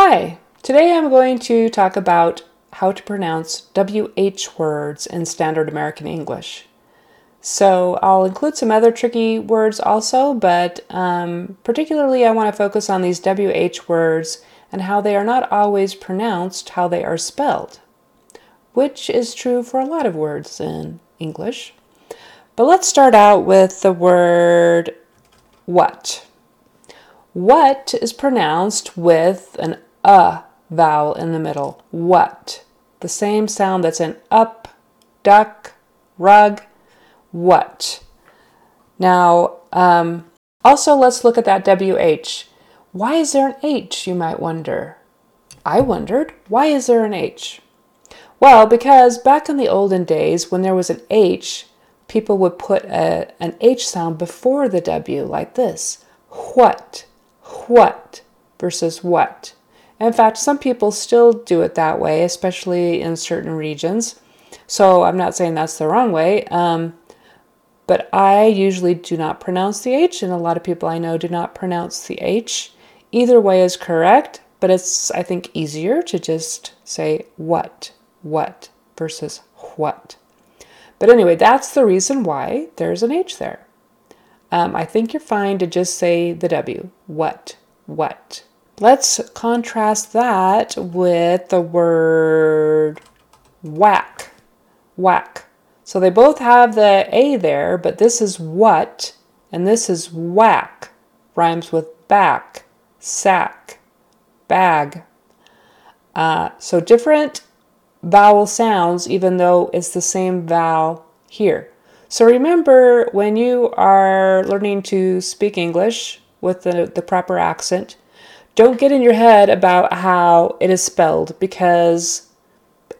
Hi, today I'm going to talk about how to pronounce WH words in Standard American English. So I'll include some other tricky words also, but um, particularly I want to focus on these WH words and how they are not always pronounced how they are spelled, which is true for a lot of words in English. But let's start out with the word what. What is pronounced with an uh vowel in the middle. What. The same sound that's in up, duck, rug. What. Now, um, also let's look at that WH. Why is there an H, you might wonder? I wondered, why is there an H? Well, because back in the olden days, when there was an H, people would put a, an H sound before the W, like this. What, what versus what. In fact, some people still do it that way, especially in certain regions. So I'm not saying that's the wrong way. Um, but I usually do not pronounce the H, and a lot of people I know do not pronounce the H. Either way is correct, but it's, I think, easier to just say what, what versus what. But anyway, that's the reason why there's an H there. Um, I think you're fine to just say the W, what, what. Let's contrast that with the word whack. Whack. So they both have the A there, but this is what and this is whack. Rhymes with back, sack, bag. Uh, so different vowel sounds, even though it's the same vowel here. So remember when you are learning to speak English with the, the proper accent, don't get in your head about how it is spelled because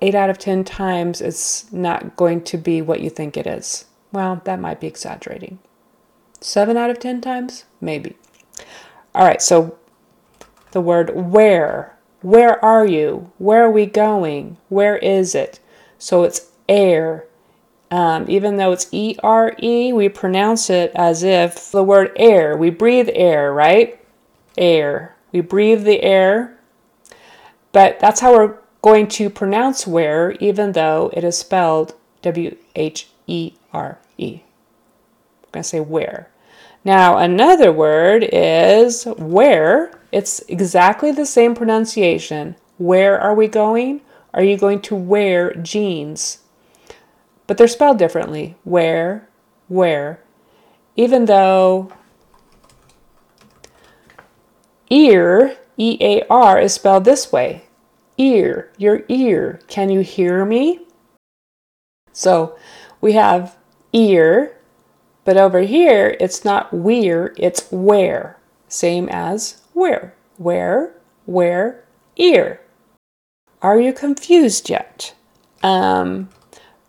8 out of 10 times it's not going to be what you think it is. Well, that might be exaggerating. 7 out of 10 times? Maybe. All right, so the word where. Where are you? Where are we going? Where is it? So it's air. Um, even though it's E R E, we pronounce it as if the word air, we breathe air, right? Air. We breathe the air, but that's how we're going to pronounce where, even though it is spelled W H E R E. We're going to say where. Now, another word is where. It's exactly the same pronunciation. Where are we going? Are you going to wear jeans? But they're spelled differently. Where, where. Even though Ear, E A R, is spelled this way ear, your ear. Can you hear me? So we have ear, but over here it's not we're, it's where. Same as where. Where, where, ear. Are you confused yet? Um,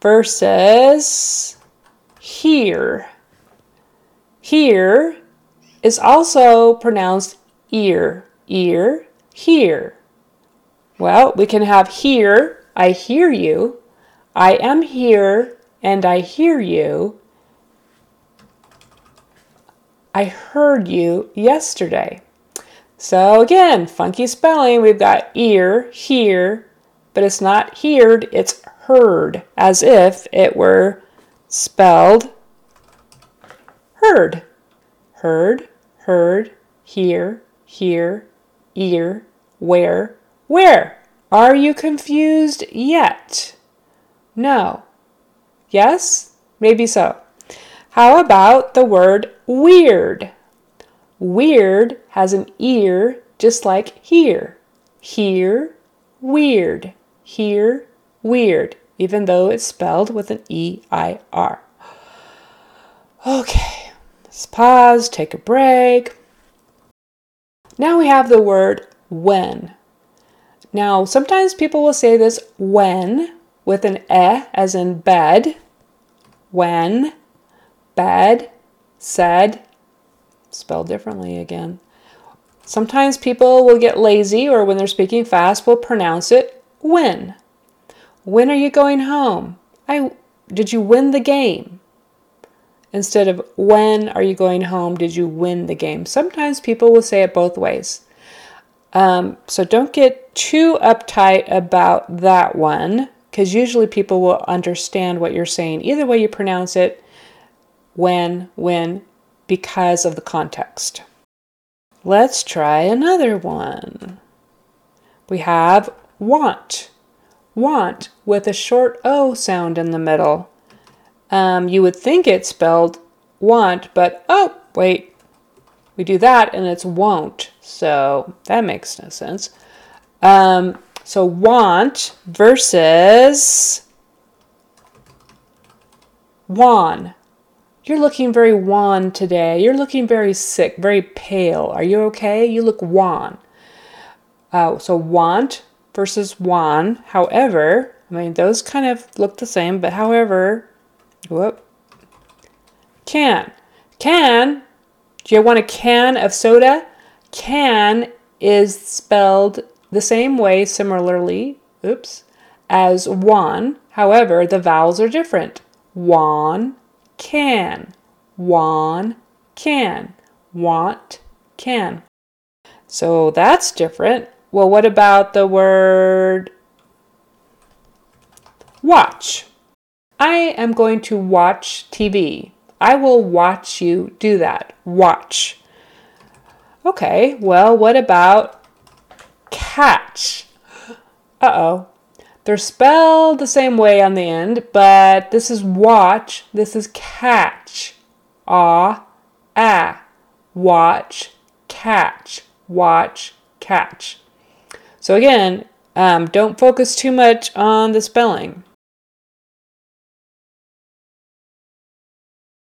versus here. Here is also pronounced ear, ear, hear. Well, we can have here, I hear you, I am here and I hear you. I heard you yesterday. So again, funky spelling. We've got ear, hear, but it's not heard, it's heard, as if it were spelled heard. Heard, heard, hear, here, ear, where, where. Are you confused yet? No. Yes? Maybe so. How about the word weird? Weird has an ear just like here. Here, weird. Here, weird, even though it's spelled with an E I R. Okay, let's pause, take a break. Now we have the word when. Now, sometimes people will say this when with an e as in bed, when, bed, said, spelled differently again. Sometimes people will get lazy or when they're speaking fast will pronounce it when. When are you going home? I did you win the game? Instead of when are you going home? Did you win the game? Sometimes people will say it both ways. Um, so don't get too uptight about that one because usually people will understand what you're saying. Either way you pronounce it, when, when, because of the context. Let's try another one. We have want. Want with a short O sound in the middle. Um, you would think it's spelled want, but oh, wait, we do that and it's won't. So that makes no sense. Um, so want versus wan. You're looking very wan today. You're looking very sick, very pale. Are you okay? You look wan. Uh, so want versus wan. However, I mean, those kind of look the same, but however, whoop, can. Can, do you want a can of soda? Can is spelled the same way, similarly, oops, as one. However, the vowels are different. Wan, can, wan, can, want, can. So that's different. Well, what about the word watch? I am going to watch TV. I will watch you do that. Watch. Okay, well, what about catch? Uh oh. They're spelled the same way on the end, but this is watch, this is catch. Ah, ah. Watch, catch. Watch, catch. So again, um, don't focus too much on the spelling.